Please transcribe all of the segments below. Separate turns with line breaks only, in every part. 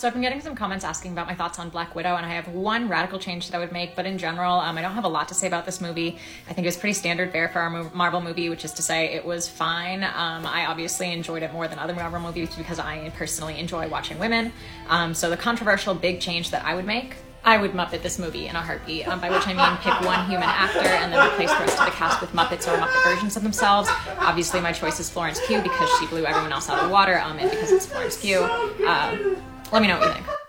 So I've been getting some comments asking about my thoughts on Black Widow, and I have one radical change that I would make. But in general, um, I don't have a lot to say about this movie. I think it was pretty standard fare for our Marvel movie, which is to say it was fine. Um, I obviously enjoyed it more than other Marvel movies because I personally enjoy watching women. Um, so the controversial big change that I would make I would Muppet this movie in a heartbeat, um, by which I mean pick one human actor and then replace the rest of the cast with Muppets or Muppet versions of themselves. Obviously, my choice is Florence Pugh because she blew everyone else out of the water, um, and because it's Florence Pugh. Uh, let me know what you think.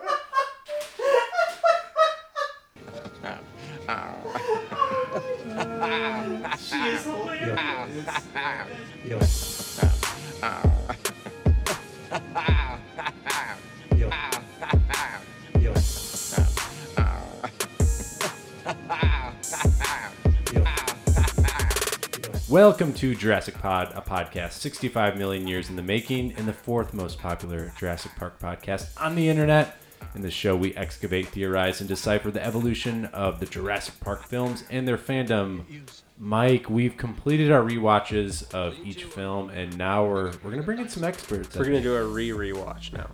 Welcome to Jurassic Pod, a podcast 65 million years in the making and the fourth most popular Jurassic Park podcast on the internet. In this show, we excavate, theorize, and decipher the evolution of the Jurassic Park films and their fandom. Mike, we've completed our re-watches of each film, and now we're we're gonna bring in some experts.
We're gonna do a re-rewatch now.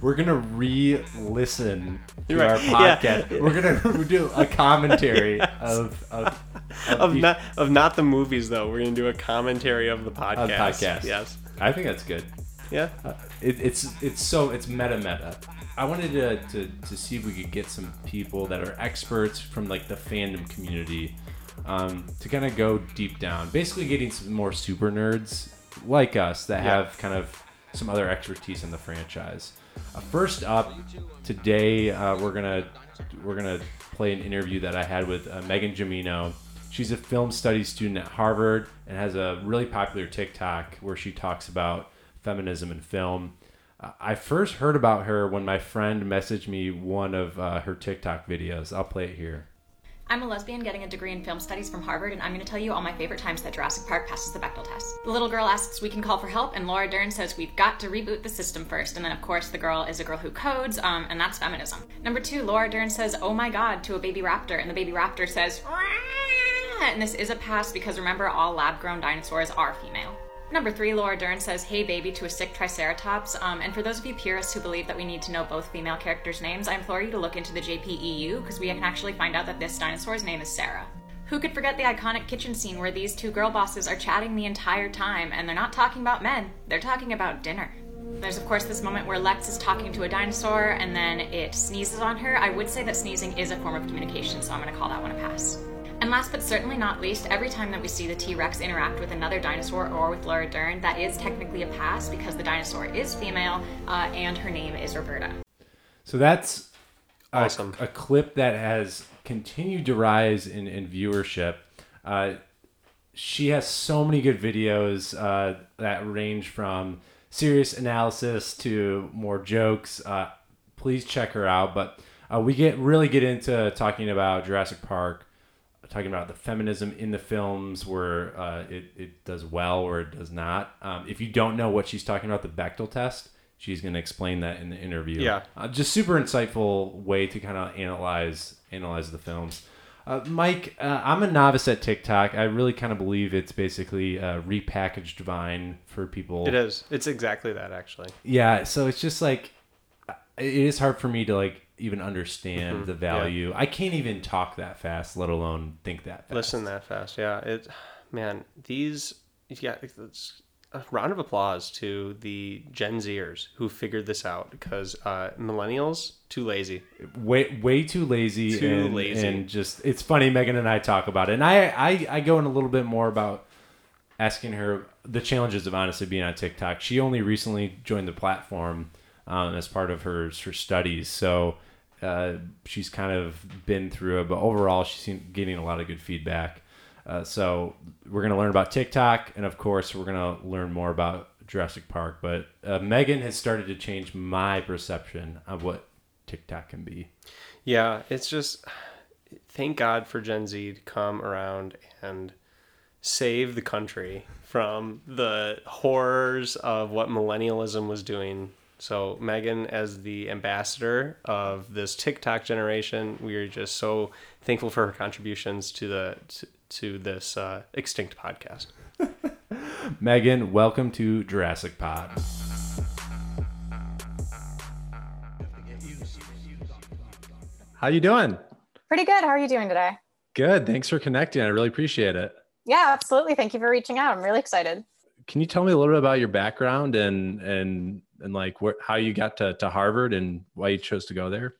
We're gonna re-listen to right. our podcast. Yeah. We're gonna do a commentary yes. of, of
of, of not of not the movies though. We're gonna do a commentary of the podcast. Of
podcast.
Yes,
I think that's good.
Yeah,
uh, it, it's it's so it's meta meta. I wanted to, to to see if we could get some people that are experts from like the fandom community um, to kind of go deep down. Basically, getting some more super nerds like us that yeah. have kind of some other expertise in the franchise. Uh, first up today, uh, we're gonna we're gonna play an interview that I had with uh, Megan Jamino. She's a film studies student at Harvard and has a really popular TikTok where she talks about feminism in film. Uh, I first heard about her when my friend messaged me one of uh, her TikTok videos. I'll play it here.
I'm a lesbian getting a degree in film studies from Harvard, and I'm going to tell you all my favorite times that Jurassic Park passes the Bechdel test. The little girl asks, We can call for help, and Laura Dern says, We've got to reboot the system first. And then, of course, the girl is a girl who codes, um, and that's feminism. Number two, Laura Dern says, Oh my god, to a baby raptor, and the baby raptor says, and this is a pass because remember, all lab grown dinosaurs are female. Number three, Laura Dern says, Hey baby to a sick Triceratops. Um, and for those of you purists who believe that we need to know both female characters' names, I implore you to look into the JPEU because we can actually find out that this dinosaur's name is Sarah. Who could forget the iconic kitchen scene where these two girl bosses are chatting the entire time and they're not talking about men, they're talking about dinner? There's, of course, this moment where Lex is talking to a dinosaur and then it sneezes on her. I would say that sneezing is a form of communication, so I'm going to call that one a pass. And last but certainly not least, every time that we see the T Rex interact with another dinosaur or with Laura Dern, that is technically a pass because the dinosaur is female uh, and her name is Roberta.
So that's awesome. A, a, clip that has continued to rise in, in viewership. Uh, she has so many good videos uh, that range from serious analysis to more jokes. Uh, please check her out. But uh, we get really get into talking about Jurassic Park talking about the feminism in the films where uh, it, it does well or it does not. Um, if you don't know what she's talking about, the Bechdel test, she's going to explain that in the interview.
Yeah,
uh, just super insightful way to kind of analyze analyze the films. Uh, Mike, uh, I'm a novice at TikTok. I really kind of believe it's basically a repackaged Vine for people.
It is. It's exactly that, actually.
Yeah. So it's just like it is hard for me to like even understand mm-hmm. the value. Yeah. I can't even talk that fast, let alone think that fast.
Listen that fast. Yeah. It, man, these, yeah, it's a round of applause to the Gen Zers who figured this out because uh, millennials too lazy,
way way too lazy,
too
and,
lazy,
and just it's funny. Megan and I talk about it, and I I, I go in a little bit more about asking her the challenges of honestly being on TikTok. She only recently joined the platform um, as part of her her studies, so uh, she's kind of been through it, but overall, she's getting a lot of good feedback. Uh, so we're going to learn about TikTok, and of course, we're going to learn more about Jurassic Park. But uh, Megan has started to change my perception of what TikTok can be.
Yeah, it's just thank God for Gen Z to come around and save the country from the horrors of what millennialism was doing so Megan, as the ambassador of this TikTok generation, we are just so thankful for her contributions to the to, to this uh, extinct podcast.
Megan, welcome to Jurassic Pod. How are you doing?
Pretty good. How are you doing today?
Good. Thanks for connecting. I really appreciate it.
Yeah, absolutely. Thank you for reaching out. I'm really excited.
Can you tell me a little bit about your background and and and like where, how you got to, to Harvard and why you chose to go there?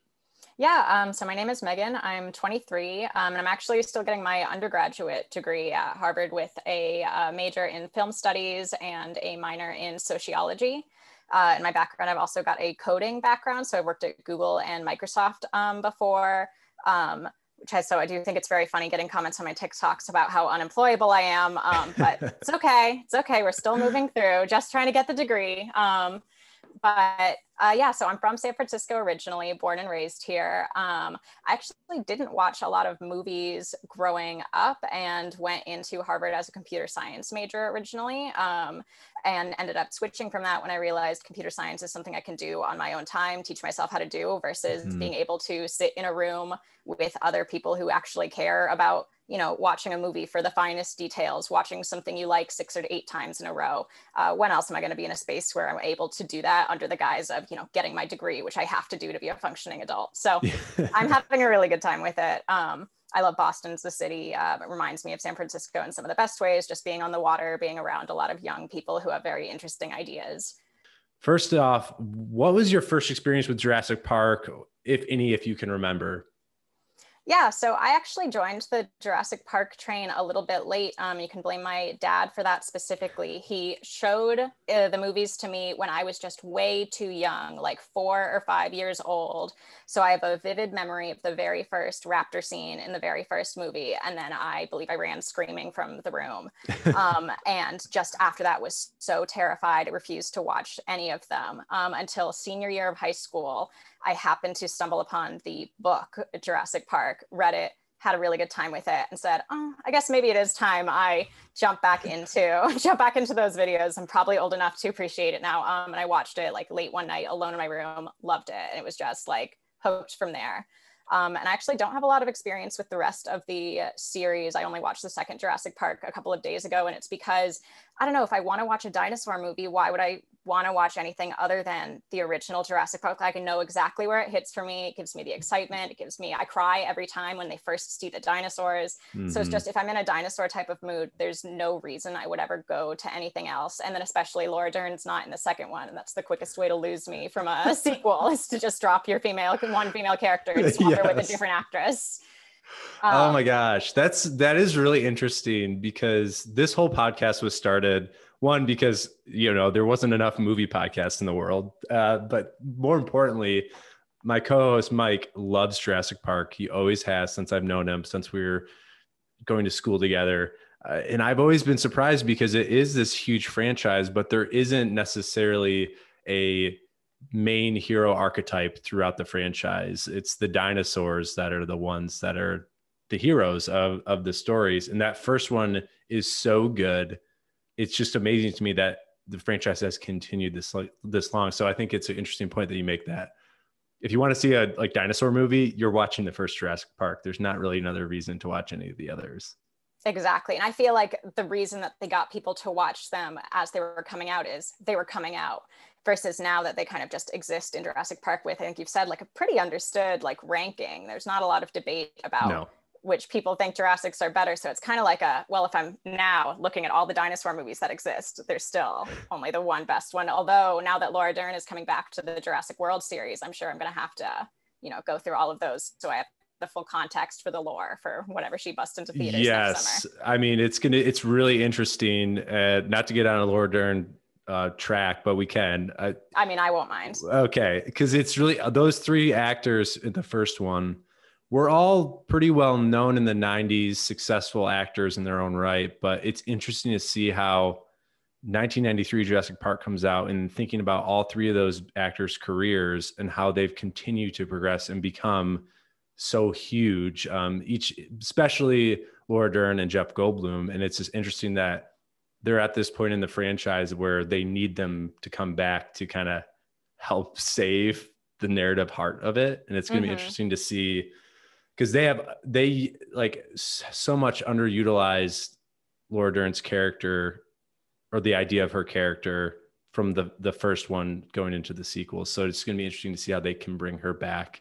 Yeah, um, so my name is Megan. I'm 23, um, and I'm actually still getting my undergraduate degree at Harvard with a uh, major in film studies and a minor in sociology. Uh, in my background, I've also got a coding background. So I worked at Google and Microsoft um, before, um, which I, so I do think it's very funny getting comments on my TikToks about how unemployable I am. Um, but it's okay. It's okay. We're still moving through, just trying to get the degree. But uh, yeah, so I'm from San Francisco originally, born and raised here. Um, I actually didn't watch a lot of movies growing up and went into Harvard as a computer science major originally um, and ended up switching from that when I realized computer science is something I can do on my own time, teach myself how to do versus mm-hmm. being able to sit in a room with other people who actually care about you know, watching a movie for the finest details, watching something you like six or eight times in a row. Uh, when else am I going to be in a space where I'm able to do that under the guise of, you know, getting my degree, which I have to do to be a functioning adult. So I'm having a really good time with it. Um, I love Boston as a city. Uh, it reminds me of San Francisco in some of the best ways, just being on the water, being around a lot of young people who have very interesting ideas.
First off, what was your first experience with Jurassic Park, if any, if you can remember?
Yeah, so I actually joined the Jurassic Park train a little bit late. Um, you can blame my dad for that specifically. He showed uh, the movies to me when I was just way too young, like four or five years old. So I have a vivid memory of the very first raptor scene in the very first movie. And then I believe I ran screaming from the room. Um, and just after that was so terrified, I refused to watch any of them um, until senior year of high school. I happened to stumble upon the book Jurassic Park, read it, had a really good time with it, and said, "Oh, I guess maybe it is time I jump back into jump back into those videos. I'm probably old enough to appreciate it now." Um, and I watched it like late one night, alone in my room, loved it, and it was just like hooked from there. Um, and I actually don't have a lot of experience with the rest of the series. I only watched the second Jurassic Park a couple of days ago, and it's because I don't know if I want to watch a dinosaur movie, why would I want to watch anything other than the original Jurassic Park? I can know exactly where it hits for me. It gives me the excitement. It gives me, I cry every time when they first see the dinosaurs. Mm-hmm. So it's mm-hmm. just, if I'm in a dinosaur type of mood, there's no reason I would ever go to anything else. And then especially Laura Dern's not in the second one. And that's the quickest way to lose me from a sequel is to just drop your female, one female character and swap yes. her with a different actress.
Um, oh my gosh, that's that is really interesting because this whole podcast was started one because you know there wasn't enough movie podcasts in the world, uh, but more importantly, my co-host Mike loves Jurassic Park. He always has since I've known him since we were going to school together. Uh, and I've always been surprised because it is this huge franchise, but there isn't necessarily a main hero archetype throughout the franchise. It's the dinosaurs that are the ones that are the heroes of of the stories. And that first one is so good. It's just amazing to me that the franchise has continued this like this long. So I think it's an interesting point that you make that if you want to see a like dinosaur movie, you're watching the first Jurassic Park. There's not really another reason to watch any of the others.
Exactly. And I feel like the reason that they got people to watch them as they were coming out is they were coming out versus now that they kind of just exist in Jurassic Park with, I think you've said like a pretty understood like ranking. There's not a lot of debate about no. Which people think Jurassics are better. So it's kind of like a, well, if I'm now looking at all the dinosaur movies that exist, there's still only the one best one. Although now that Laura Dern is coming back to the Jurassic World series, I'm sure I'm going to have to, you know, go through all of those. So I have the full context for the lore for whatever she busts into theaters yes
i mean it's gonna it's really interesting uh, not to get on a laura dern uh, track, but we can.
I, I mean, I won't mind.
Okay, because it's really those three actors in the first one were all pretty well known in the 90s, successful actors in their own right. But it's interesting to see how 1993 Jurassic Park comes out and thinking about all three of those actors' careers and how they've continued to progress and become so huge. Um, each, especially Laura Dern and Jeff Goldblum, and it's just interesting that they're at this point in the franchise where they need them to come back to kind of help save the narrative heart of it and it's going to mm-hmm. be interesting to see because they have they like so much underutilized Laura Dern's character or the idea of her character from the the first one going into the sequel so it's going to be interesting to see how they can bring her back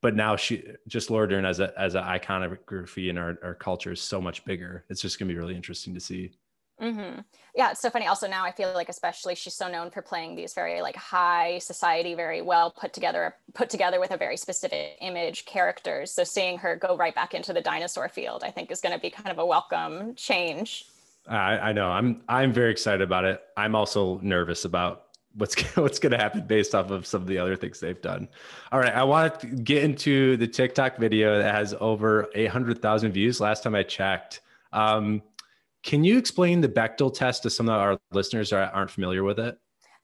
but now she just Laura Dern as a as an iconography in our, our culture is so much bigger. It's just gonna be really interesting to see.
Mm-hmm. Yeah, it's so funny. Also, now I feel like, especially, she's so known for playing these very like high society, very well put together, put together with a very specific image characters. So seeing her go right back into the dinosaur field, I think, is going to be kind of a welcome change.
I, I know. I'm I'm very excited about it. I'm also nervous about what's what's going to happen based off of some of the other things they've done. All right, I want to get into the TikTok video that has over 800,000 views last time I checked. Um, can you explain the Bechdel test to some of our listeners that aren't familiar with it?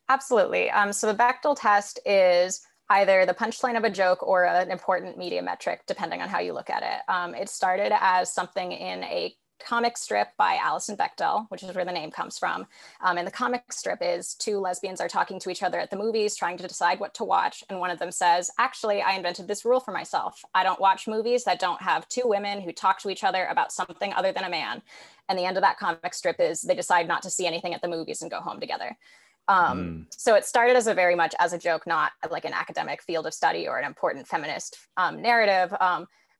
Absolutely. Um, so the Bechdel test is either the punchline of a joke or an important media metric, depending on how you look at it. Um, it started as something in a comic strip by Alison Bechdel, which is where the name comes from. Um, and the comic strip is two lesbians are talking to each other at the movies, trying to decide what to watch. And one of them says, Actually, I invented this rule for myself. I don't watch movies that don't have two women who talk to each other about something other than a man. And the end of that comic strip is they decide not to see anything at the movies and go home together. Um, mm. So it started as a very much as a joke, not like an academic field of study or an important feminist um, narrative.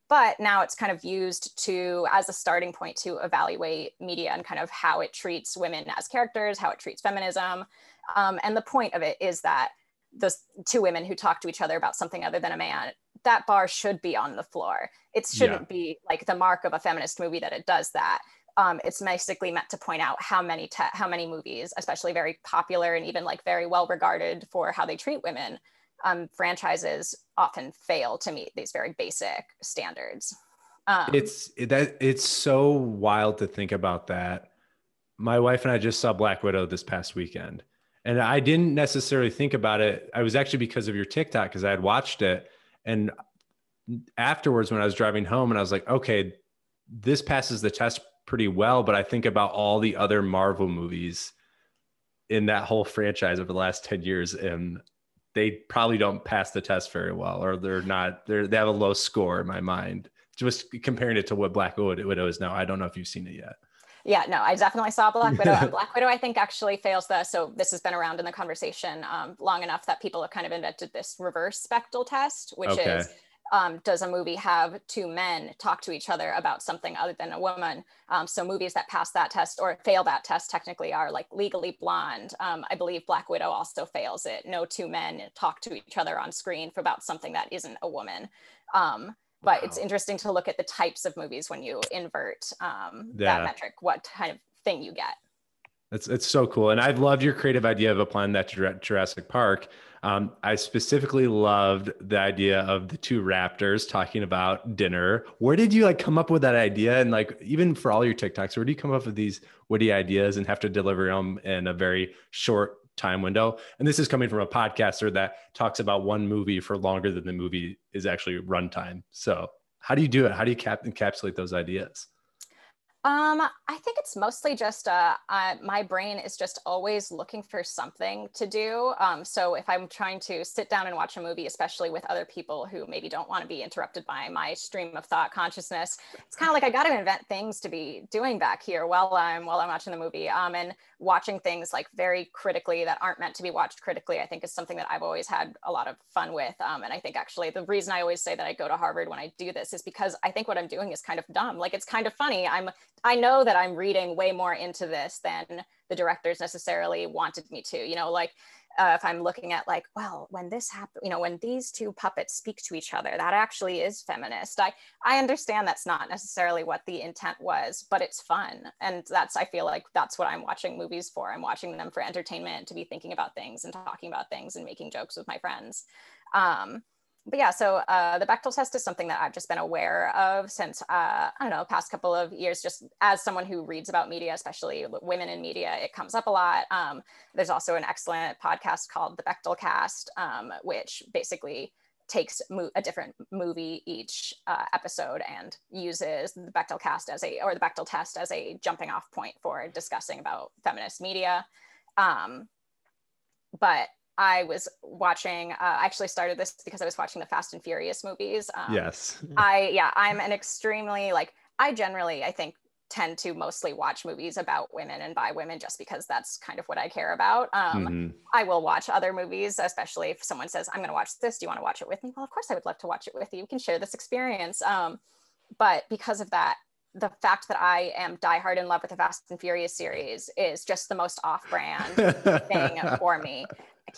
But now it's kind of used to as a starting point to evaluate media and kind of how it treats women as characters how it treats feminism. Um, and the point of it is that those two women who talk to each other about something other than a man that bar should be on the floor. It shouldn't yeah. be like the mark of a feminist movie that it does that. Um, it's basically meant to point out how many te- how many movies especially very popular and even like very well regarded for how they treat women um, franchises often fail to meet these very basic standards.
Um, it's that it's so wild to think about that. My wife and I just saw Black Widow this past weekend, and I didn't necessarily think about it. I was actually because of your TikTok because I had watched it, and afterwards when I was driving home, and I was like, okay, this passes the test pretty well. But I think about all the other Marvel movies in that whole franchise over the last 10 years and they probably don't pass the test very well, or they're not. They're they have a low score in my mind. Just comparing it to what Black Widow is now. I don't know if you've seen it yet.
Yeah, no, I definitely saw Black Widow. and Black Widow, I think, actually fails the. So this has been around in the conversation um, long enough that people have kind of invented this reverse Bechdel test, which okay. is um, does a movie have two men talk to each other about something other than a woman? Um, so movies that pass that test or fail that test technically are like Legally Blonde. Um, I believe Black Widow also fails it. No two men talk to each other on screen for about something that isn't a woman. Um, but wow. it's interesting to look at the types of movies when you invert um, yeah. that metric, what kind of thing you get.
It's it's so cool, and I've loved your creative idea of applying that to Jurassic Park. Um, I specifically loved the idea of the two raptors talking about dinner. Where did you like come up with that idea? And like even for all your TikToks, where do you come up with these witty ideas and have to deliver them in a very short time window? And this is coming from a podcaster that talks about one movie for longer than the movie is actually runtime. So how do you do it? How do you cap- encapsulate those ideas?
Um, I think it's mostly just uh, uh, my brain is just always looking for something to do. Um, so if I'm trying to sit down and watch a movie, especially with other people who maybe don't want to be interrupted by my stream of thought consciousness, it's kind of like I got to invent things to be doing back here while I'm while I'm watching the movie. Um, and watching things like very critically that aren't meant to be watched critically, I think is something that I've always had a lot of fun with. Um, and I think actually the reason I always say that I go to Harvard when I do this is because I think what I'm doing is kind of dumb. Like it's kind of funny. I'm I know that I'm reading way more into this than the directors necessarily wanted me to. You know, like uh, if I'm looking at like, well, when this happened, you know, when these two puppets speak to each other, that actually is feminist. I I understand that's not necessarily what the intent was, but it's fun, and that's I feel like that's what I'm watching movies for. I'm watching them for entertainment, to be thinking about things and talking about things and making jokes with my friends. Um, but yeah, so uh, the Bechdel test is something that I've just been aware of since, uh, I don't know, past couple of years, just as someone who reads about media, especially women in media, it comes up a lot. Um, there's also an excellent podcast called the Bechdel Cast, um, which basically takes mo- a different movie each uh, episode and uses the Bechdel cast as a, or the Bechdel test as a jumping off point for discussing about feminist media. Um, but I was watching. Uh, I actually started this because I was watching the Fast and Furious movies.
Um, yes.
I yeah, I'm an extremely like. I generally I think tend to mostly watch movies about women and by women just because that's kind of what I care about. Um,
Mhm.
I will watch other movies, especially if someone says, I'm going to watch this. Do you want to watch it with me? Well, of course, I would love to watch it with you. We can share this experience. Um, but because of that, the fact that I am diehard in love with the Fast and Furious series is just the most off brand thing for me.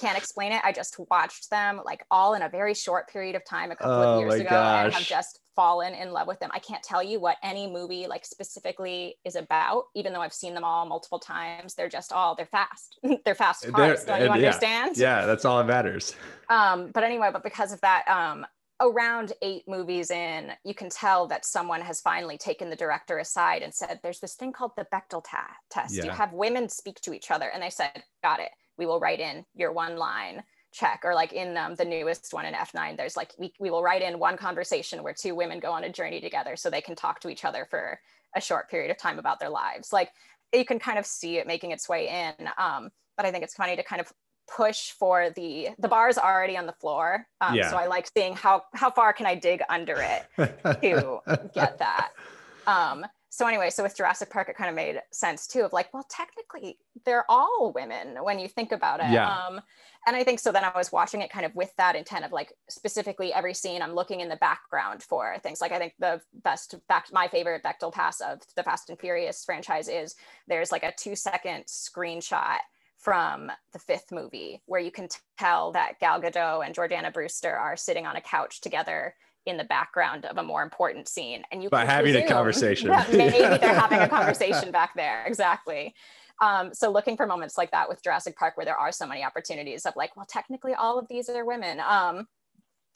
Can't explain it. I just watched them like all in a very short period of time a couple
Oh
of years ago and have just fallen in love with them. I can't tell you what any movie like specifically is about, even though I've seen them all multiple times. They're just all they're fast. they're fast
They're-
cars. Don't you
and yeah,
understand?
Yeah, that's all that matters.
Um, but anyway, but because of that, um, around eight movies in, you can tell that someone has finally taken the director aside and said, "There's this thing called the Bechdel ta- test. You have women speak to each other," and they said, "Got it. We will write in your one line." check or like in um, the newest one in f9 there's like we, we will write in one conversation where two women go on a journey together so they can talk to each other for a short period of time about their lives like you can kind of see it making its way in um, but i think it's funny to kind of push for the the bar is already on the floor um,
Yeah.
so i like seeing how how far can i dig under it to get that. Um, so anyway, so with Jurassic Park, it kind of made sense too of like, well, technically they're all women when you think about it.
Yeah.
Um, and I think so then I was watching it kind of with that intent of like specifically every scene I'm looking in the background for things like I think the best back my favorite Bechdel pass of the Fast and Furious franchise is there's like a two second screenshot from the fifth movie where you can tell that Gal Gadot and Jordana Brewster are sitting on a couch together in the background of a more important scene and you
By having a conversation.
maybe they're having a conversation back there exactly um, so looking for moments like that with Jurassic Park where there are so many opportunities of like well technically all of these are women um,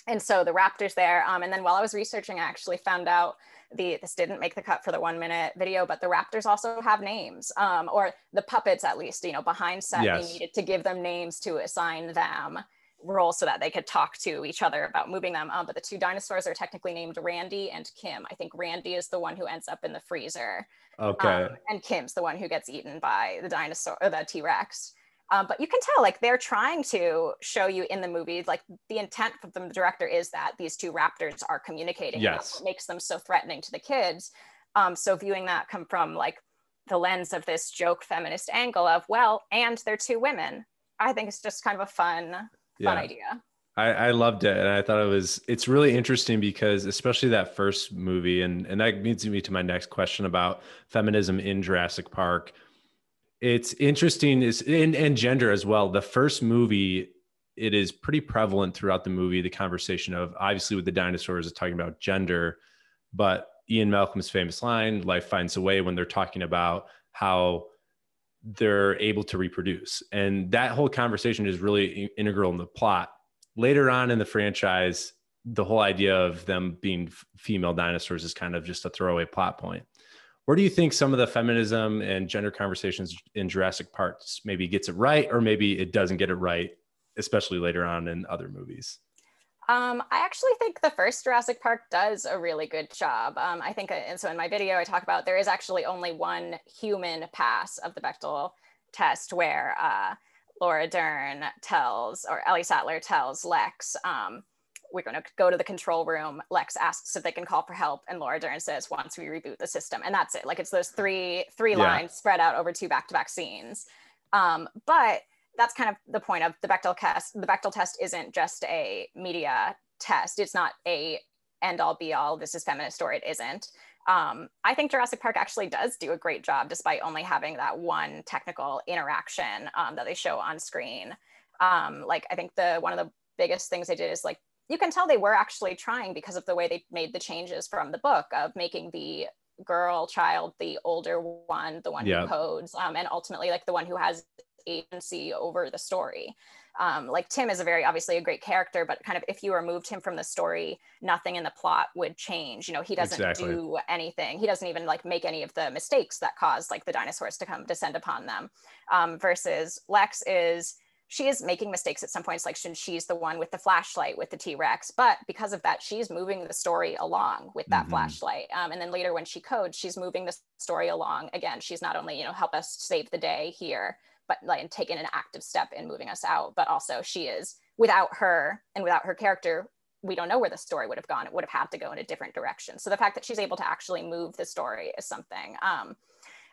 and so the raptors there um, and then while I was researching I actually found out the this didn't make the cut for the one minute video but the raptors also have names um, or the puppets at least you know behind set
Yes.
they needed to give them names to assign them roles so that they could talk to each other about moving them. Um, but the two dinosaurs are technically named Randy and Kim. I think Randy is the one who ends up in the freezer,
okay.
um, and Kim's the one who gets eaten by the dinosaur or the T Rex. Um, but you can tell, like they're trying to show you in the movie, like the intent of the director is that these two raptors are communicating.
Yes.
makes them so threatening to the kids. Um, so viewing that come from like the lens of this joke feminist angle of well, and they're two women. I think it's just kind of a fun, fun
yeah.
idea.
I, I loved it and I thought it was it's really interesting because especially that first movie and and that leads me to my next question about feminism in Jurassic Park. It's interesting is in and gender as well. The first movie it is pretty prevalent throughout the movie the conversation of obviously with the dinosaurs is talking about gender but Ian Malcolm's famous line life finds a way when they're talking about how they're able to reproduce and that whole conversation is really integral in the plot later on in the franchise, the whole idea of them being female dinosaurs is kind of just a throwaway plot point. Where do you think some of the feminism and gender conversations in Jurassic Park maybe gets it right, or maybe it doesn't get it right, especially later on in other movies?
Um, I actually think the first Jurassic Park does a really good job. Um, I think, uh, and so in my video, I talk about there is actually only one human pass of the Bechdel test where uh, Laura Dern tells, or Ellie Sattler tells Lex, um, we're going to go to the control room. Lex asks if they can call for help, and Laura Dern says, "Once we reboot the system," and that's it. Like it's those three three
Yeah.
lines spread out over two back to back scenes. Um, but that's kind of the point of the Bechdel test. The Bechdel test isn't just a media test. It's not a end all be all. This is feminist or it isn't. Um, I think Jurassic Park actually does do a great job, despite only having that one technical interaction um, that they show on screen. Um, like I think the one of the biggest things they did is like you can tell they were actually trying because of the way they made the changes from the book of making the girl child the older one, the one
Yeah.
who codes, um, and ultimately like the one who has agency over the story. Um, like Tim is a very obviously a great character, but kind of if you removed him from the story, nothing in the plot would change. You know, he doesn't
Exactly.
do anything. He doesn't even like make any of the mistakes that caused like the dinosaurs to come descend upon them. Um, versus Lex is she is making mistakes at some points, like she- she's the one with the flashlight with the T Rex, but because of that, she's moving the story along with that
Mhm.
flashlight. Um, and then later when she codes, she's moving the story along again. She's not only you know help us save the day here, but like taken an active step in moving us out, but also she is without her and without her character, we don't know where the story would have gone. It would have had to go in a different direction. So the fact that she's able to actually move the story is something. Um,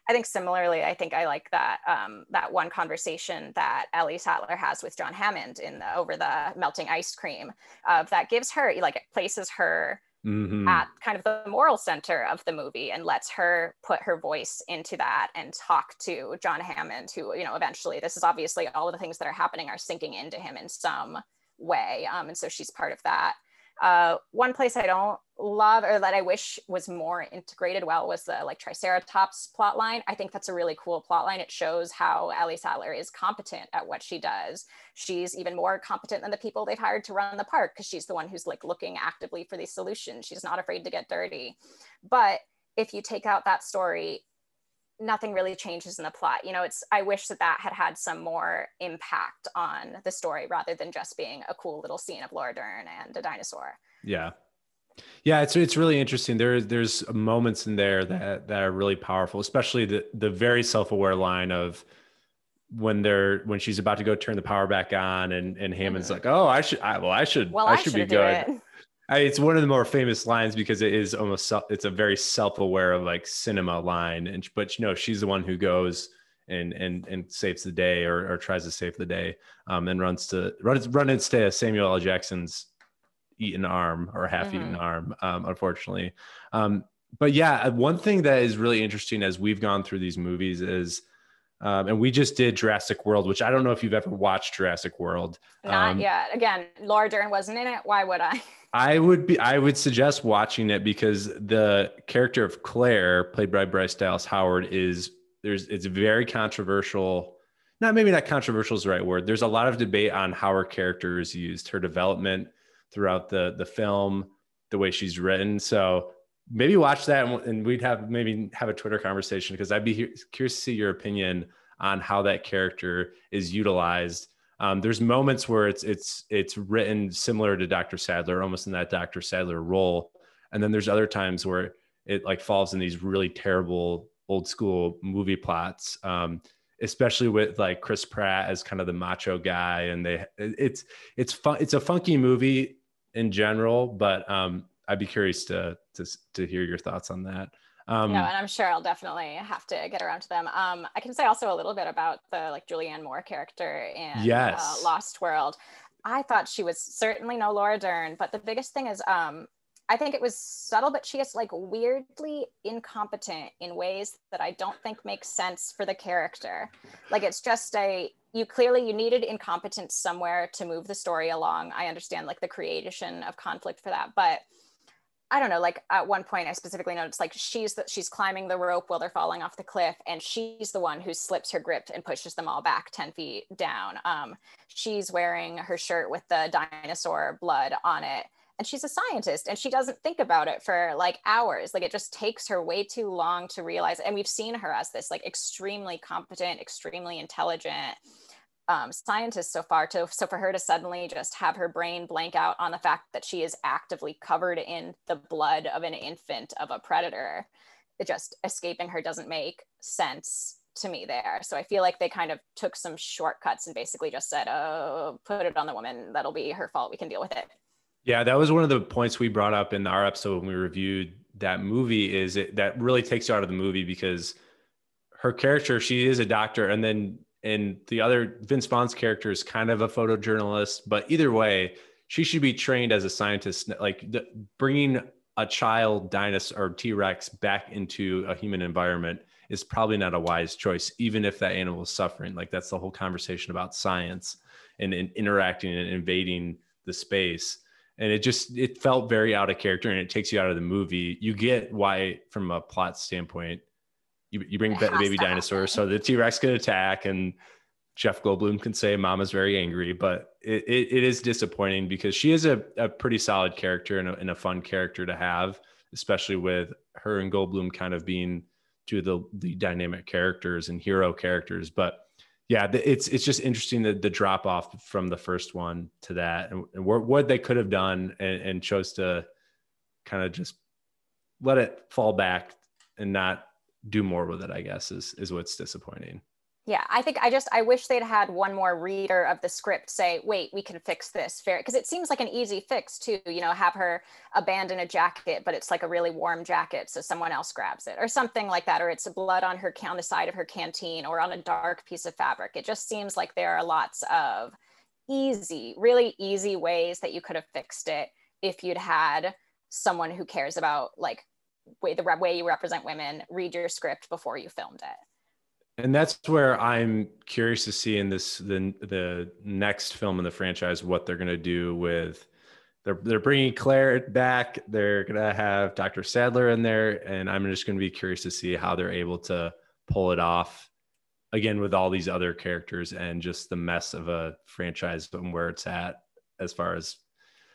I think similarly, I think I like that um, that one conversation that Ellie Sattler has with John Hammond in the, over the melting ice cream uh, that gives her like it places her mm-hmm. at kind of the moral center of the movie and lets her put her voice into that and talk to John Hammond, who you know eventually this is obviously all of the things that are happening are sinking into him in some way, um, and so she's part of that. Uh, one place I don't love or that I wish was more integrated well was the like Triceratops plotline. I think that's a really cool plotline. It shows how Ellie Sattler is competent at what she does. She's even more competent than the people they've hired to run the park because she's the one who's like looking actively for these solutions. She's not afraid to get dirty. But if you take out that story, nothing really changes in the plot. You know, it's I wish that that had had some more impact on the story rather than just being a cool little scene of Laura Dern and a dinosaur.
Yeah. Yeah, it's it's really interesting. There's there's moments in there that that are really powerful, especially the the very self-aware line of when they're when she's about to go turn the power back on and and Hammond's mm-hmm. like, "Oh, I should I, well I should
well,
I,
I
should be good." I, it's one of the more famous lines because it is almost self, it's a very self-aware of like cinema line and but you know she's the one who goes and and and saves the day or, or tries to save the day um, and runs to runs run into Samuel L. Jackson's eaten arm or half-eaten mm-hmm. arm um, unfortunately um, but yeah one thing that is really interesting as we've gone through these movies is um, and we just did Jurassic World, which I don't know if you've ever watched Jurassic World.
Not um, yet. Again, Laura Dern wasn't in it. Why would I?
I would be. I would suggest watching it because the character of Claire, played by Bryce Dallas Howard, is there's. It's very controversial. Not maybe not controversial is the right word. There's a lot of debate on how her character is used, her development throughout the the film, the way she's written. So maybe watch that and, we'd have maybe have a Twitter conversation because I'd be curious to see your opinion on how that character is utilized. Um, there's moments where it's it's it's written similar to Dr. Sattler, almost in that Dr. Sattler role, and then there's other times where it like falls in these really terrible old school movie plots. Um, especially with like Chris Pratt as kind of the macho guy, and they it's it's fun. It's a funky movie in general, but um, I'd be curious to to to hear your thoughts on that.
Um, yeah, and I'm sure I'll definitely have to get around to them. Um, I can say also a little bit about the like Julianne Moore character in uh,
yes.
uh, Lost World. I thought she was certainly no Laura Dern, but the biggest thing is um, I think it was subtle, but she is like weirdly incompetent in ways that I don't think make sense for the character. Like it's just a you clearly you needed incompetence somewhere to move the story along. I understand like the creation of conflict for that, but I don't know, like at one point I specifically noticed like she's the, she's climbing the rope while they're falling off the cliff and she's the one who slips her grip and pushes them all back 10 feet down. Um, she's wearing her shirt with the dinosaur blood on it and she's a scientist and she doesn't think about it for like hours. Like it just takes her way too long to realize. And we've seen her as this like extremely competent, extremely intelligent, um, scientists so far to so for her to suddenly just have her brain blank out on the fact that she is actively covered in the blood of an infant of a predator it just escaping her doesn't make sense to me there. So i feel like they kind of took some shortcuts and basically just said oh put it on the woman. That'll be her fault. We can deal with it.
Yeah that was one of the points we brought up in our episode when we reviewed that movie is it that really takes you out of the movie because her character she is a doctor and then and the other Vince Vaughn's character is kind of a photojournalist, but either way, she should be trained as a scientist. Like the, bringing a child dinosaur or T Rex back into a human environment is probably not a wise choice, even if that animal is suffering. Like that's the whole conversation about science and, and interacting and invading the space. And it just it felt very out of character, and it takes you out of the movie. You get why, from a plot standpoint, you, you bring the baby dinosaur so the t-rex can attack and jeff goldblum can say mama's very angry but it, it, it is disappointing because she is a, a pretty solid character and a, and a fun character to have especially with her and goldblum kind of being two of the, the dynamic characters and hero characters. But yeah it's it's just interesting the, the drop off from the first one to that and, and what, what they could have done and, and chose to kind of just let it fall back and not do more with it, I guess, is is what's disappointing.
Yeah, I think I just I wish they'd had one more reader of the script say, "Wait, we can fix this." Fair, because it seems like an easy fix too. You know, have her abandon a jacket, but it's like a really warm jacket, so someone else grabs it, or something like that, or it's blood on her on the side of her canteen, or on a dark piece of fabric. It just seems like there are lots of easy, really easy ways that you could have fixed it if you'd had someone who cares about like way the way you represent women read your script before you filmed it
and that's where I'm curious to see in this the the next film in the franchise what they're going to do with they're they're bringing Claire back. They're going to have Dr. Sattler in there, and I'm just going to be curious to see how they're able to pull it off again with all these other characters and just the mess of a franchise and where it's at as far as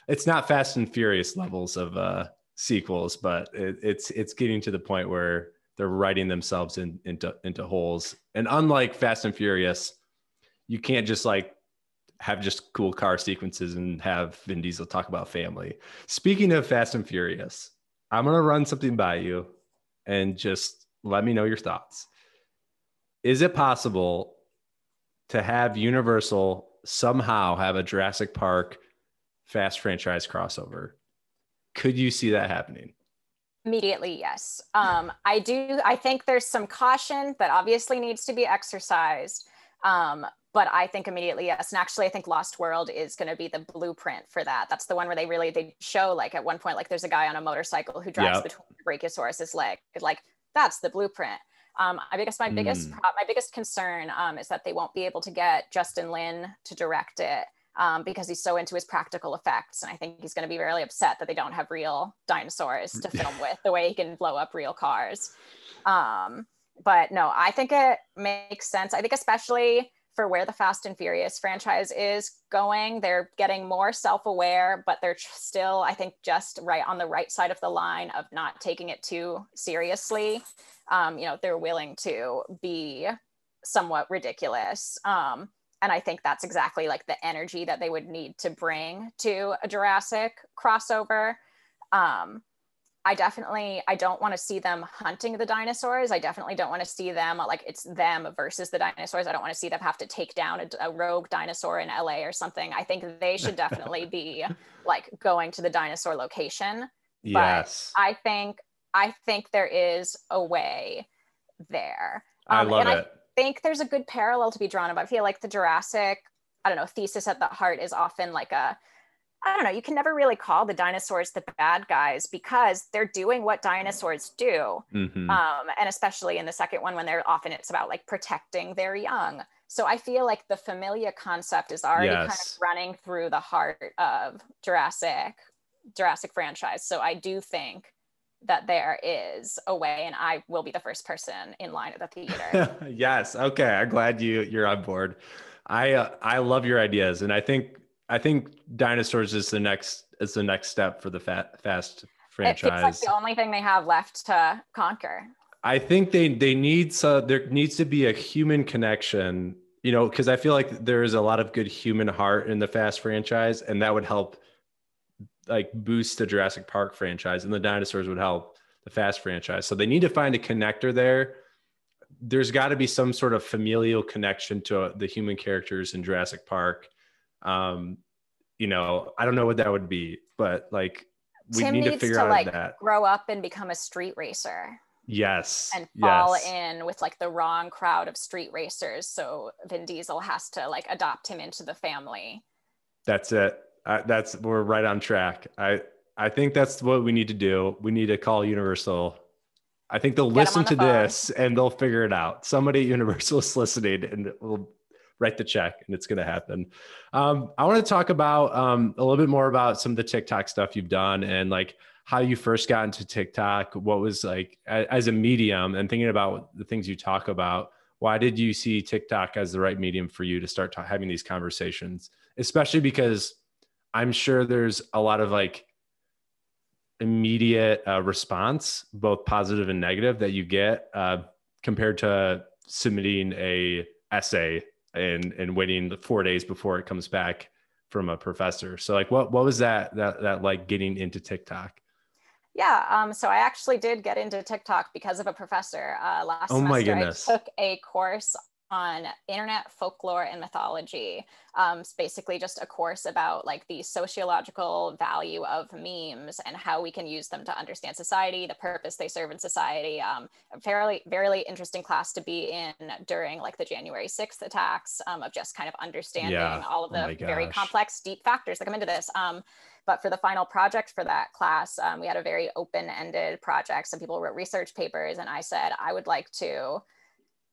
it's not Fast and Furious levels of uh, sequels, but it, it's it's getting to the point where they're writing themselves in, into into holes. And unlike Fast and Furious, you can't just like have just cool car sequences and have Vin Diesel talk about family. Speaking of Fast and Furious, I'm gonna run something by you and just let me know your thoughts. Is it possible to have Universal somehow have a Jurassic Park Fast franchise crossover? Could you see that happening?
Immediately, yes. Um, I do. I think there's some caution that obviously needs to be exercised. Um, but I think immediately yes. And actually, I think Lost World is going to be the blueprint for that. That's the one where they really they show like at one point like there's a guy on a motorcycle who drives yep. between Brachiosaurus's leg. Like that's the blueprint. Um, I guess my biggest mm. my biggest concern um, is that they won't be able to get Justin Lin to direct it um, because he's so into his practical effects. And I think he's going to be really upset that they don't have real dinosaurs to film with the way he can blow up real cars. Um, but no, I think it makes sense. I think, especially for where the Fast and Furious franchise is going, they're getting more self aware, but they're still, I think, just right on the right side of the line of not taking it too seriously. Um, you know, they're willing to be somewhat ridiculous. Um, and I think that's exactly like the energy that they would need to bring to a Jurassic crossover. Um, I definitely I don't want to see them hunting the dinosaurs. I definitely don't want to see them like it's them versus the dinosaurs. I don't want to see them have to take down a, a rogue dinosaur in LA or something. I think they should definitely be like going to the dinosaur location.
Yes.
But I think I think there is a way there.
Um, I love it. I,
think there's a good parallel to be drawn about. I feel like the Jurassic, I don't know, thesis at the heart is often like a, I don't know, you can never really call the dinosaurs the bad guys because they're doing what dinosaurs do. Mm-hmm. Um, and especially in the second one, when they're often it's about like protecting their young. So I feel like the familia concept is already yes. kind of running through the heart of Jurassic, Jurassic franchise. So I do think that there is a way and i will be the first person in line at the theater.
Yes okay i'm glad you you're on board. I uh, i love your ideas and i think i think dinosaurs is the next is the next step for the fat, fast franchise
it's like the only thing they have left to conquer.
I think they they need so there needs to be a human connection you know because i feel like there is a lot of good human heart in the fast franchise and that would help like boost the Jurassic Park franchise, and the dinosaurs would help the Fast franchise. So they need to find a connector there. There's got to be some sort of familial connection to uh, the human characters in Jurassic Park. Um, you know, I don't know what that would be, but like we
Tim
need to figure to, out
like,
that.
Grow up and become a street racer.
Yes.
And fall
yes.
in with like the wrong crowd of street racers. So Vin Diesel has to like adopt him into the family.
That's it that's we're right on track. I I think that's what we need to do. We need to call Universal. I think they'll Get listen the to phone. this and they'll figure it out. Somebody at Universal is listening and will write the check and it's going to happen. Um, I want to talk about um, a little bit more about some of the TikTok stuff you've done and like how you first got into TikTok. What was like as a medium and thinking about the things you talk about. Why did you see TikTok as the right medium for you to start ta- having these conversations? Especially because I'm sure there's a lot of like immediate uh, response, both positive and negative, that you get uh, compared to submitting a essay and and waiting four days before it comes back from a professor. So like, what what was that that that like getting into TikTok?
Yeah, um, so I actually did get into TikTok because of a professor. Uh, last
oh
semester,
my goodness.
I took a course on internet folklore and mythology. Um, it's basically just a course about like the sociological value of memes and how we can use them to understand society, the purpose they serve in society. Um, a fairly, very interesting class to be in during like the January 6th attacks um, of just kind of understanding yeah. all of
oh
the oh very complex, deep factors that come into this. Um, but for the final project for that class, um, we had a very open-ended project. Some people wrote research papers and I said, I would like to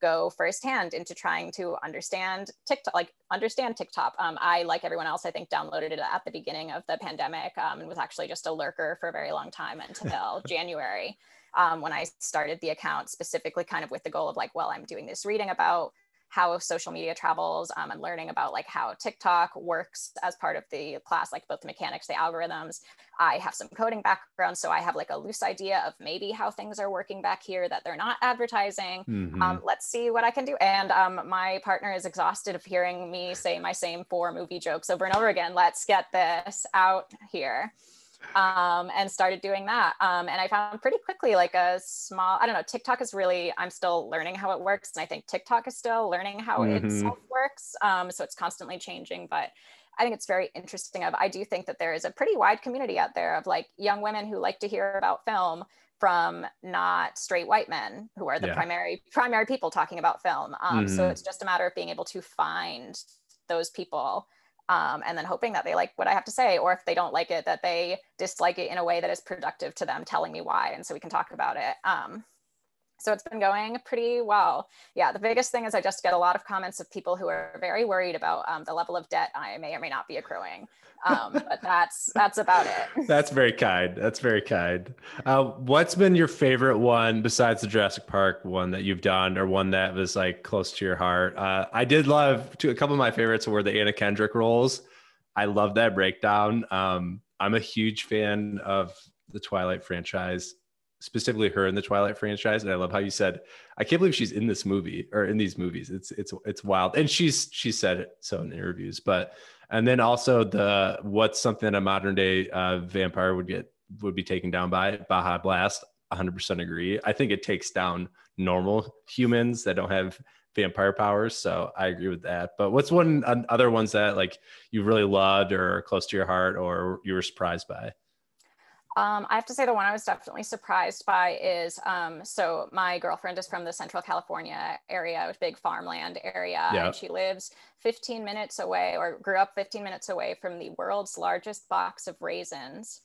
go firsthand into trying to understand TikTok, like understand TikTok. Um, I, like everyone else, I think downloaded it at the beginning of the pandemic um, and was actually just a lurker for a very long time until January um, when I started the account specifically kind of with the goal of like, well, I'm doing this reading about how social media travels um, and learning about like how TikTok works as part of the class, like both the mechanics, the algorithms. I have some coding background, so I have like a loose idea of maybe how things are working back here that they're not advertising. Mm-hmm. Um, let's see what I can do. And um, my partner is exhausted of hearing me say my same four movie jokes over and over again. Let's get this out here um, and started doing that. Um, and I found pretty quickly like a small, I don't know, TikTok is really, I'm still learning how it works. And I think TikTok is still learning how mm-hmm. itself works. Um, so it's constantly changing. But I think it's very interesting. Of I do think that there is a pretty wide community out there of like young women who like to hear about film from not straight white men who are the yeah. primary primary people talking about film. Um, mm-hmm. So it's just a matter of being able to find those people um, and then hoping that they like what I have to say, or if they don't like it, that they dislike it in a way that is productive to them, telling me why, and so we can talk about it. Um, so it's been going pretty well. Yeah, the biggest thing is I just get a lot of comments of people who are very worried about um, the level of debt I may or may not be accruing. Um, but that's that's about it.
That's very kind. That's very kind. Uh, what's been your favorite one besides the Jurassic Park one that you've done, or one that was like close to your heart? Uh, I did love to, a couple of my favorites were the Anna Kendrick roles. I love that breakdown. Um, I'm a huge fan of the Twilight franchise specifically her in the Twilight franchise. And I love how you said, I can't believe she's in this movie or in these movies. It's it's it's wild. And she's she said it so in interviews. But and then also the what's something a modern day uh, vampire would get would be taken down by Baja Blast. 100% agree. I think it takes down normal humans that don't have vampire powers. So I agree with that. But what's one other ones that like you really loved or close to your heart or you were surprised by?
Um, I have to say the one I was definitely surprised by is um, so my girlfriend is from the Central California area, a big farmland area, yeah. and she lives 15 minutes away or grew up 15 minutes away from the world's largest box of raisins.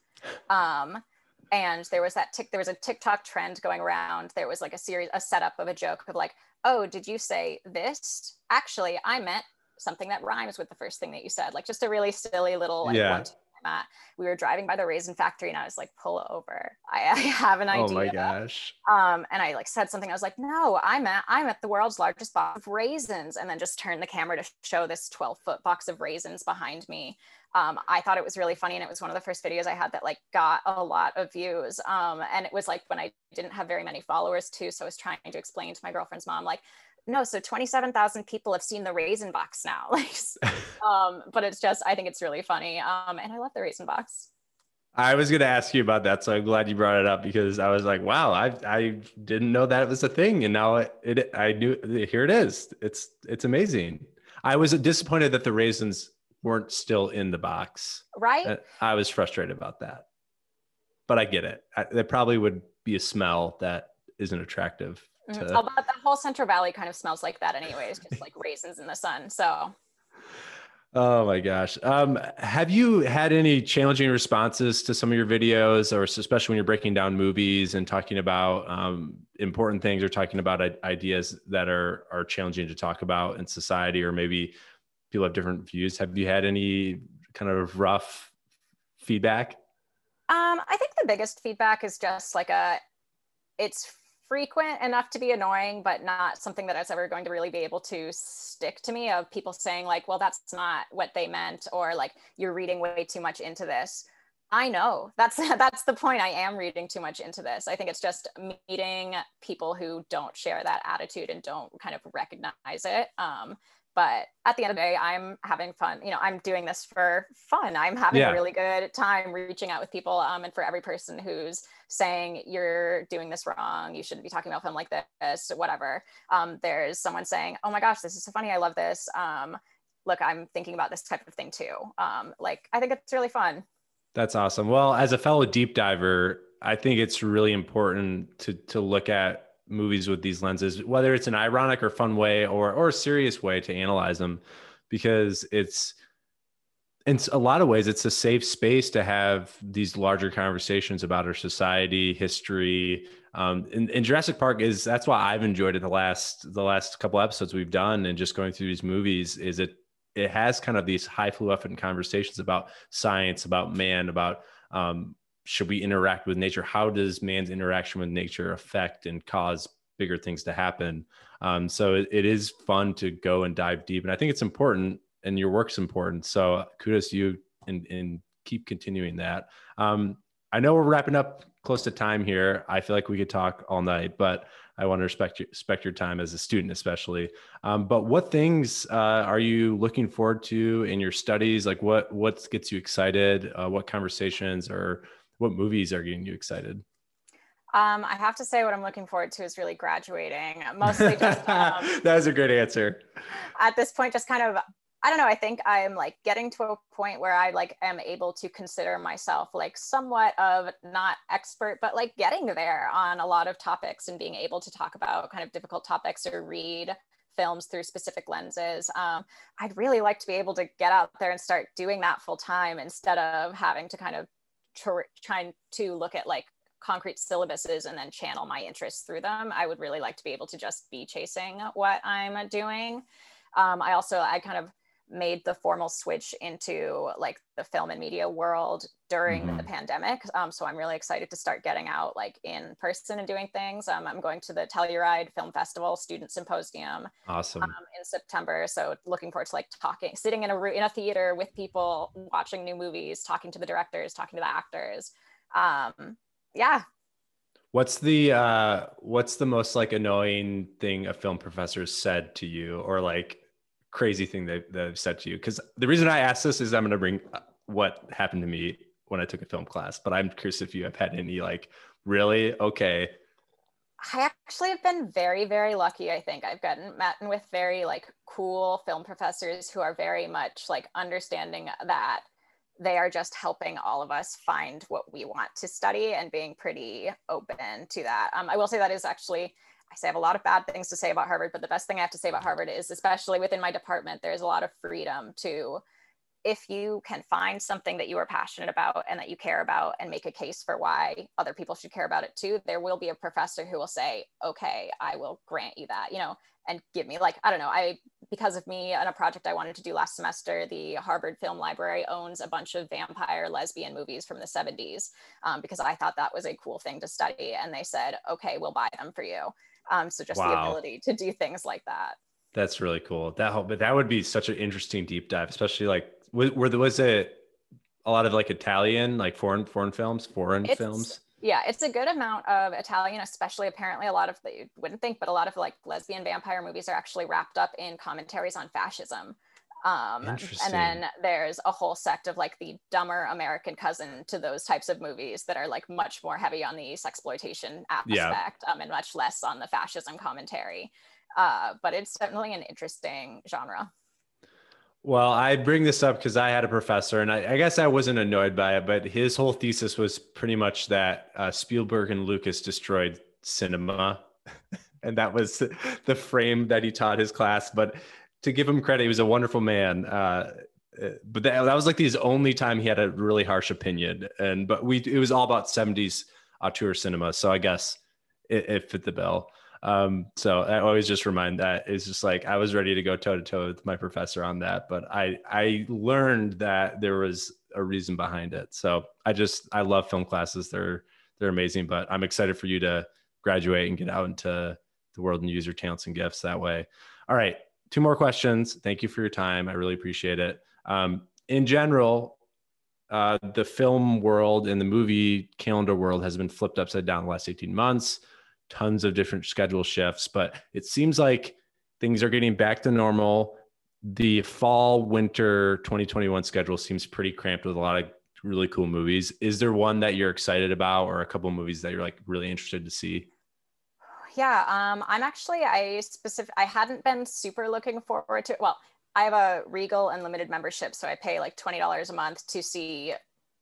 Um, and there was that tick, there was a TikTok trend going around. There was like a series, a setup of a joke of like, oh, did you say this? Actually, I meant something that rhymes with the first thing that you said. Like just a really silly little like
yeah. one
at. We were driving by the raisin factory and I was like, pull over. I, I have an idea.
Oh my gosh.
Um, and I like said something. I was like, no, I'm at I'm at the world's largest box of raisins. And then just turned the camera to show this 12 foot box of raisins behind me. Um, I thought it was really funny and it was one of the first videos I had that like got a lot of views. Um, and it was like when I didn't have very many followers too. So I was trying to explain to my girlfriend's mom, like, no so 27000 people have seen the raisin box now. Like um but it's just i think it's really funny um and i love the raisin box.
I was going to ask you about that so i'm glad you brought it up because i was like wow i i didn't know that it was a thing and now it, it i knew here it is. It's it's amazing. I was disappointed that the raisins weren't still in the box.
Right?
I was frustrated about that. But i get it. I, there probably would be a smell that isn't attractive
Mm-hmm. To... Although the whole Central Valley kind of smells like that, anyways, just like raisins in the sun. So.
Oh my gosh. Um, have you had any challenging responses to some of your videos, or especially when you're breaking down movies and talking about um, important things or talking about ideas that are are challenging to talk about in society, or maybe people have different views? Have you had any kind of rough feedback?
Um, I think the biggest feedback is just like a, it's frequent enough to be annoying, but not something that I was ever going to really be able to stick to me of people saying like, well, that's not what they meant, or like you're reading way too much into this. I know that's that's the point. I am reading too much into this. I think it's just meeting people who don't share that attitude and don't kind of recognize it. Um, but at the end of the day, I'm having fun. You know, I'm doing this for fun. I'm having
Yeah.
a really good time reaching out with people. Um, and for every person who's saying you're doing this wrong, you shouldn't be talking about film like this, whatever. Um, there's someone saying, "Oh my gosh, this is so funny. I love this." Um, look, I'm thinking about this type of thing too. Um, like I think it's really fun.
That's awesome. Well, as a fellow deep diver, I think it's really important to to look at movies with these lenses, whether it's an ironic or fun way or or a serious way to analyze them, because it's in a lot of ways it's a safe space to have these larger conversations about our society, history. Um, and, and Jurassic Park is that's why I've enjoyed it the last the last couple episodes we've done and just going through these movies is it it has kind of these high fluorescent conversations about science, about man, about um, should we interact with nature? How does man's interaction with nature affect and cause bigger things to happen? Um, so it, it is fun to go and dive deep, and I think it's important, and your work's important. So kudos you, and, and keep continuing that. Um, I know we're wrapping up close to time here. I feel like we could talk all night, but I want to respect your, respect your time as a student, especially. Um, but what things uh, are you looking forward to in your studies? Like what what gets you excited? Uh, what conversations or what movies are getting you excited?
Um, I have to say, what I'm looking forward to is really graduating. Mostly just um,
that was a great answer.
at this point, just kind of, I don't know. I think I'm like getting to a point where I like am able to consider myself like somewhat of not expert, but like getting there on a lot of topics and being able to talk about kind of difficult topics or read films through specific lenses. Um, I'd really like to be able to get out there and start doing that full time instead of having to kind of tr- trying to look at like concrete syllabuses and then channel my interests through them. I would really like to be able to just be chasing what I'm doing. Um, I also, I kind of made the formal switch into like the film and media world during
Mhm.
the pandemic. Um, so I'm really excited to start getting out like in person and doing things. Um, I'm going to the Telluride Film Festival Student Symposium
Awesome.
um, in September. So looking forward to like talking, sitting in a in a theater with people, watching new movies, talking to the directors, talking to the actors. Um, yeah,
What's the uh, what's the most like annoying thing a film professor said to you, or like crazy thing they, they've said to you? Because the reason I ask this is I'm going to bring uh, what happened to me when I took a film class. But I'm curious if you have had any like really okay.
I actually have been very, very lucky. I think I've gotten met with very like cool film professors who are very much like understanding that they are just helping all of us find what we want to study and being pretty open to that. Um, I will say that is actually, I say I have a lot of bad things to say about Harvard, but the best thing I have to say about Harvard is, especially within my department, there's a lot of freedom to if you can find something that you are passionate about and that you care about and make a case for why other people should care about it too, there will be a professor who will say, okay, I will grant you that, you know, and give me like, I don't know, I, because of me and a project I wanted to do last semester, the Harvard Film Library owns a bunch of vampire lesbian movies from the 70s um, because I thought that was a cool thing to study. And they said, okay, we'll buy them for you. Um, so just the ability to do things like that.
That's really cool. That but that would be such an interesting deep dive, especially like was, were there was it a lot of like Italian, like foreign foreign films, foreign
It's-
films.
Yeah, it's a good amount of Italian, especially apparently a lot of that you wouldn't think, but a lot of like lesbian vampire movies are actually wrapped up in commentaries on fascism. Um, and then there's a whole sect of like the dumber American cousin to those types of movies that are like much more heavy on the sexploitation
Yeah.
aspect um, and much less on the fascism commentary. Uh, but it's definitely an interesting genre.
Well, I bring this up because I had a professor, and I, I guess I wasn't annoyed by it, but his whole thesis was pretty much that uh, Spielberg and Lucas destroyed cinema, and that was the frame that he taught his class. But to give him credit, he was a wonderful man. Uh, uh, but that, that was like his only time he had a really harsh opinion, and but we it was all about '70s auteur cinema, so I guess it, it fit the bill. Um, so I always just remind that it's just like I was ready to go toe to toe with my professor on that, but I I learned that there was a reason behind it. So I just I love film classes. They're they're amazing, but I'm excited for you to graduate and get out into the world and use your talents and gifts that way. All right, two more questions. Thank you for your time. I really appreciate it. Um, in general, uh, the film world and the movie calendar world has been flipped upside down the last 18 months tons of different schedule shifts, but it seems like things are getting back to normal.
the fall winter 2021 schedule seems pretty cramped with a lot of really cool movies. Is there one that you're excited about, or a couple movies that you're like really interested to see?
Yeah, um, I'm actually I specific I hadn't been super looking forward to. Well, I have a Regal Unlimited membership, so I pay like twenty dollars a month to see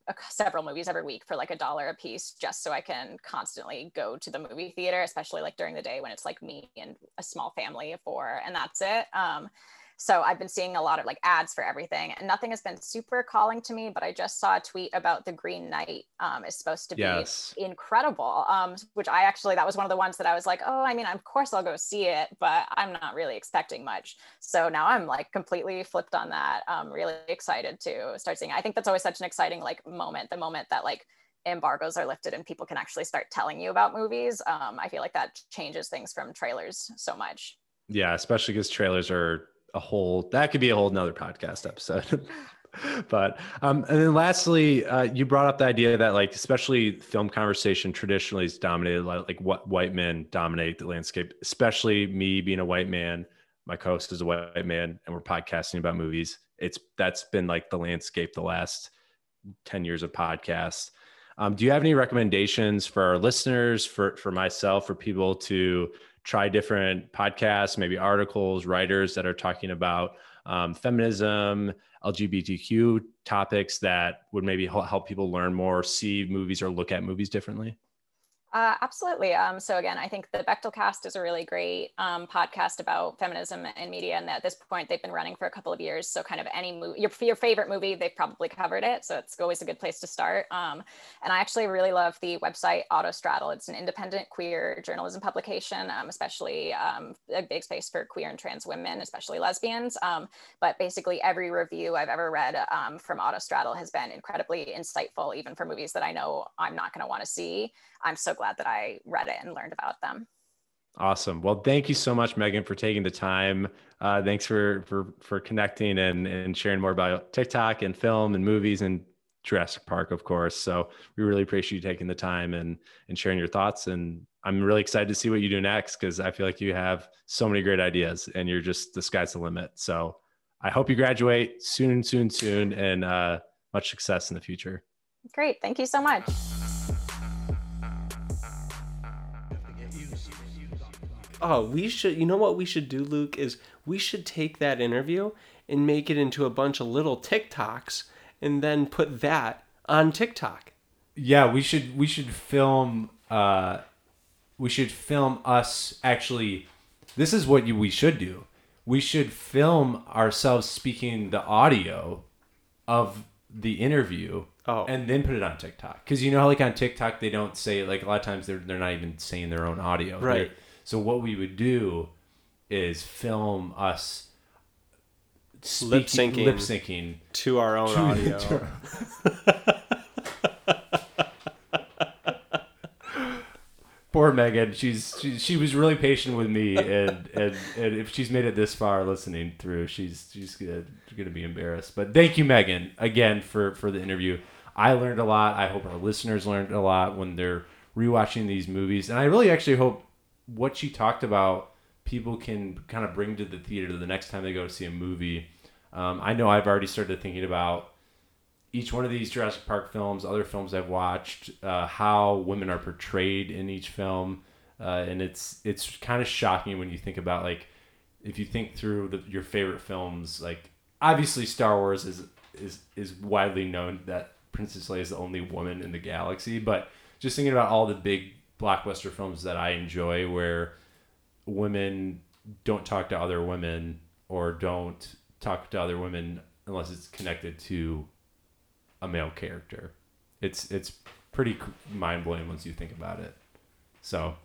a, several movies every week for like a dollar a piece, just so I can constantly go to the movie theater, especially like during the day when it's like me and a small family of four, and that's it. Um, so I've been seeing a lot of like ads for everything, and nothing has been super calling to me. But I just saw a tweet about the Green Knight um, is supposed to be
yes.
incredible, um, which I actually that was one of the ones that I was like, oh, I mean, of course I'll go see it, but I'm not really expecting much. So now I'm like completely flipped on that. I'm really excited to start seeing. It. I think that's always such an exciting like moment, the moment that like embargoes are lifted and people can actually start telling you about movies. Um, I feel like that changes things from trailers so much.
Yeah, especially because trailers are a whole that could be a whole nother podcast episode. But um and then lastly uh you brought up the idea that like especially film conversation traditionally is dominated like what white men dominate the landscape especially me being a white man. My co-host is a white man and we're podcasting about movies. It's that's been like the landscape the last 10 years of podcasts. Um, do you have any recommendations for our listeners for for myself for people to try different podcasts, maybe articles, writers that are talking about um, feminism, LGBTQ topics that would maybe help people learn more, see movies, or look at movies differently?
Uh, absolutely. Um, so again, I think the Bechdel Cast is a really great um, podcast about feminism and media, and at this point, they've been running for a couple of years. So kind of any movie, your, your favorite movie, they've probably covered it. So it's always a good place to start. Um, and I actually really love the website Autostraddle. It's an independent queer journalism publication, um, especially um, a big space for queer and trans women, especially lesbians. Um, but basically, every review I've ever read from Autostraddle has been incredibly insightful, even for movies that I know I'm not going to want to see. I'm so glad that I read it and learned about them.
Awesome. Well, thank you so much, Megan, for taking the time. Uh, thanks for for for connecting and and sharing more about TikTok and film and movies and Jurassic Park, of course. So we really appreciate you taking the time and and sharing your thoughts. And I'm really excited to see what you do next because I feel like you have so many great ideas and you're just the sky's the limit. So I hope you graduate soon, soon, soon, and uh, much success in the future.
Great. Thank you so much.
Oh, we should, you know what we should do, Luke, is we should take that interview and make it into a bunch of little TikToks and then put that on TikTok.
Yeah, we should we should film uh we should film us actually this is what you, we should do. We should film ourselves speaking the audio of the interview
oh.
and then put it on TikTok. Cuz you know how like on TikTok they don't say like a lot of times they're they're not even saying their own audio.
Right.
They're, so what we would do is film us
lip syncing,
lip syncing
to our own audio.
Poor Megan. She's she, she was really patient with me, and, and and if she's made it this far listening through, she's she's gonna, gonna be embarrassed. But thank you, Megan, again for for the interview. I learned a lot. I hope our listeners learned a lot when they're rewatching these movies, and I really actually hope what she talked about people can kind of bring to the theater the next time they go to see a movie. Um, I know I've already started thinking about each one of these Jurassic Park films, other films I've watched, uh, how women are portrayed in each film, uh, and it's it's kind of shocking when you think about like if you think through the, your favorite films, like obviously Star Wars is is is widely known that Princess Leia is the only woman in the galaxy, but just thinking about all the big blockbuster films that I enjoy where women don't talk to other women or don't talk to other women unless it's connected to a male character. It's it's pretty mind blowing once you think about it. So,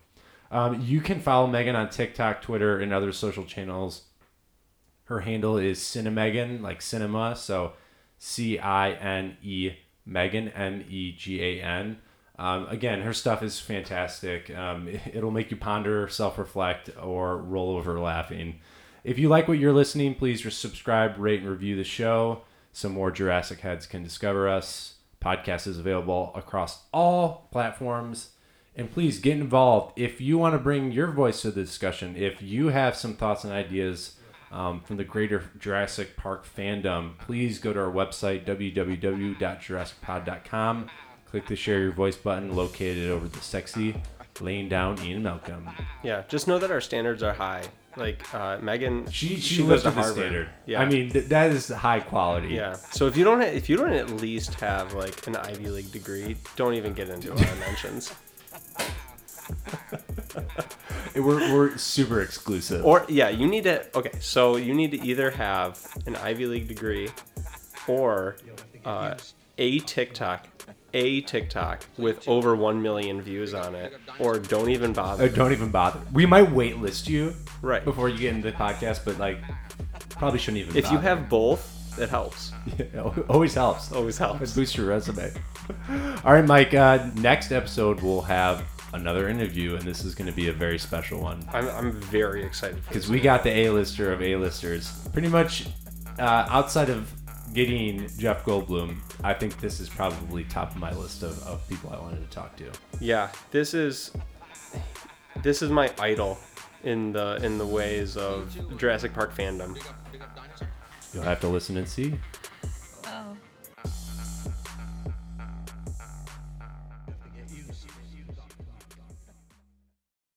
um, you can follow Megan on TikTok, Twitter, and other social channels. Her handle is Cinemegan, like cinema. So, C I N E Megan, M E G A N. Um, again, her stuff is fantastic. Um, it'll make you ponder, self reflect, or roll over laughing. If you like what you're listening, please just subscribe, rate, and review the show so more Jurassic heads can discover us. Podcast is available across all platforms. And please get involved. If you want to bring your voice to the discussion, if you have some thoughts and ideas um, from the greater Jurassic Park fandom, please go to our website, www.jurassicpod.com. Click the share your voice button located over the sexy laying down Ian Malcolm.
Yeah, just know that our standards are high. Like uh, Megan,
She, she,
goes
lives
to
the standard.
Yeah,
I mean, th- that is high quality.
yeah. So if you don't, ha- if you don't at least have like an Ivy League degree, don't even get into our mentions.
We're, we're super exclusive.
Or yeah, you need to. Okay, so you need to either have an Ivy League degree, or uh, a TikTok, a TikTok with over one million views on it, or don't even bother.
Uh, don't even bother. We might waitlist you
Right.
before you get into the podcast, but like, probably shouldn't even.
If you have both, it helps.
Yeah, always helps.
Always helps.
It boosts your resume. All right, Mike. Uh, next episode we'll have another interview, and this is going to be a very special one
I'm, I'm very excited
because we got the A-lister of A-listers. Pretty much, uh, outside of getting Jeff Goldblum, I think this is probably top of my list of, of people I wanted to talk to.
Yeah, this is this is my idol in the in the ways of Jurassic Park fandom.
You'll have to listen and see.